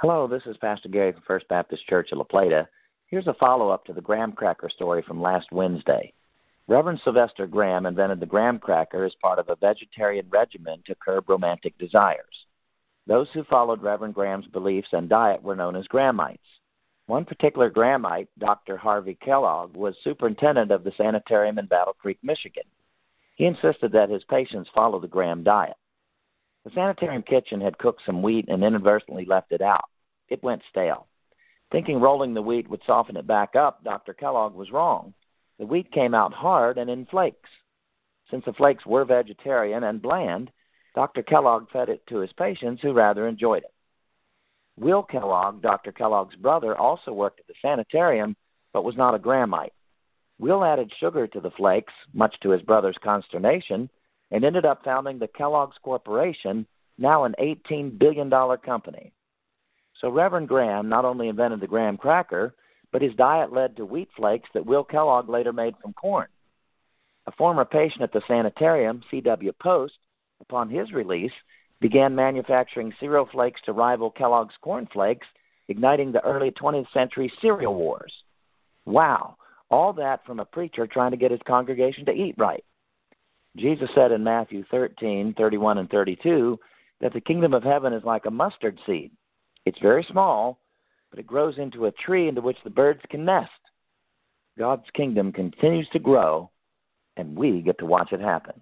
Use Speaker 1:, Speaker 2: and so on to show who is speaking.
Speaker 1: Hello, this is Pastor Gary from First Baptist Church of La Plata. Here's a follow up to the graham cracker story from last Wednesday. Reverend Sylvester Graham invented the graham cracker as part of a vegetarian regimen to curb romantic desires. Those who followed Reverend Graham's beliefs and diet were known as Grahamites. One particular Grahamite, Dr. Harvey Kellogg, was superintendent of the sanitarium in Battle Creek, Michigan. He insisted that his patients follow the Graham diet. The sanitarium kitchen had cooked some wheat and inadvertently left it out. It went stale. Thinking rolling the wheat would soften it back up, Dr. Kellogg was wrong. The wheat came out hard and in flakes. Since the flakes were vegetarian and bland, Dr. Kellogg fed it to his patients who rather enjoyed it. Will Kellogg, Dr. Kellogg's brother, also worked at the sanitarium but was not a Grahamite. Will added sugar to the flakes, much to his brother's consternation, and ended up founding the Kellogg's Corporation, now an $18 billion company. So Reverend Graham not only invented the graham cracker, but his diet led to wheat flakes that Will Kellogg later made from corn. A former patient at the sanitarium, C.W. Post, upon his release, began manufacturing cereal flakes to rival Kellogg's Corn Flakes, igniting the early 20th century cereal wars. Wow, all that from a preacher trying to get his congregation to eat right. Jesus said in Matthew 13, 31 and 32 that the kingdom of heaven is like a mustard seed. It's very small, but it grows into a tree into which the birds can nest. God's kingdom continues to grow, and we get to watch it happen.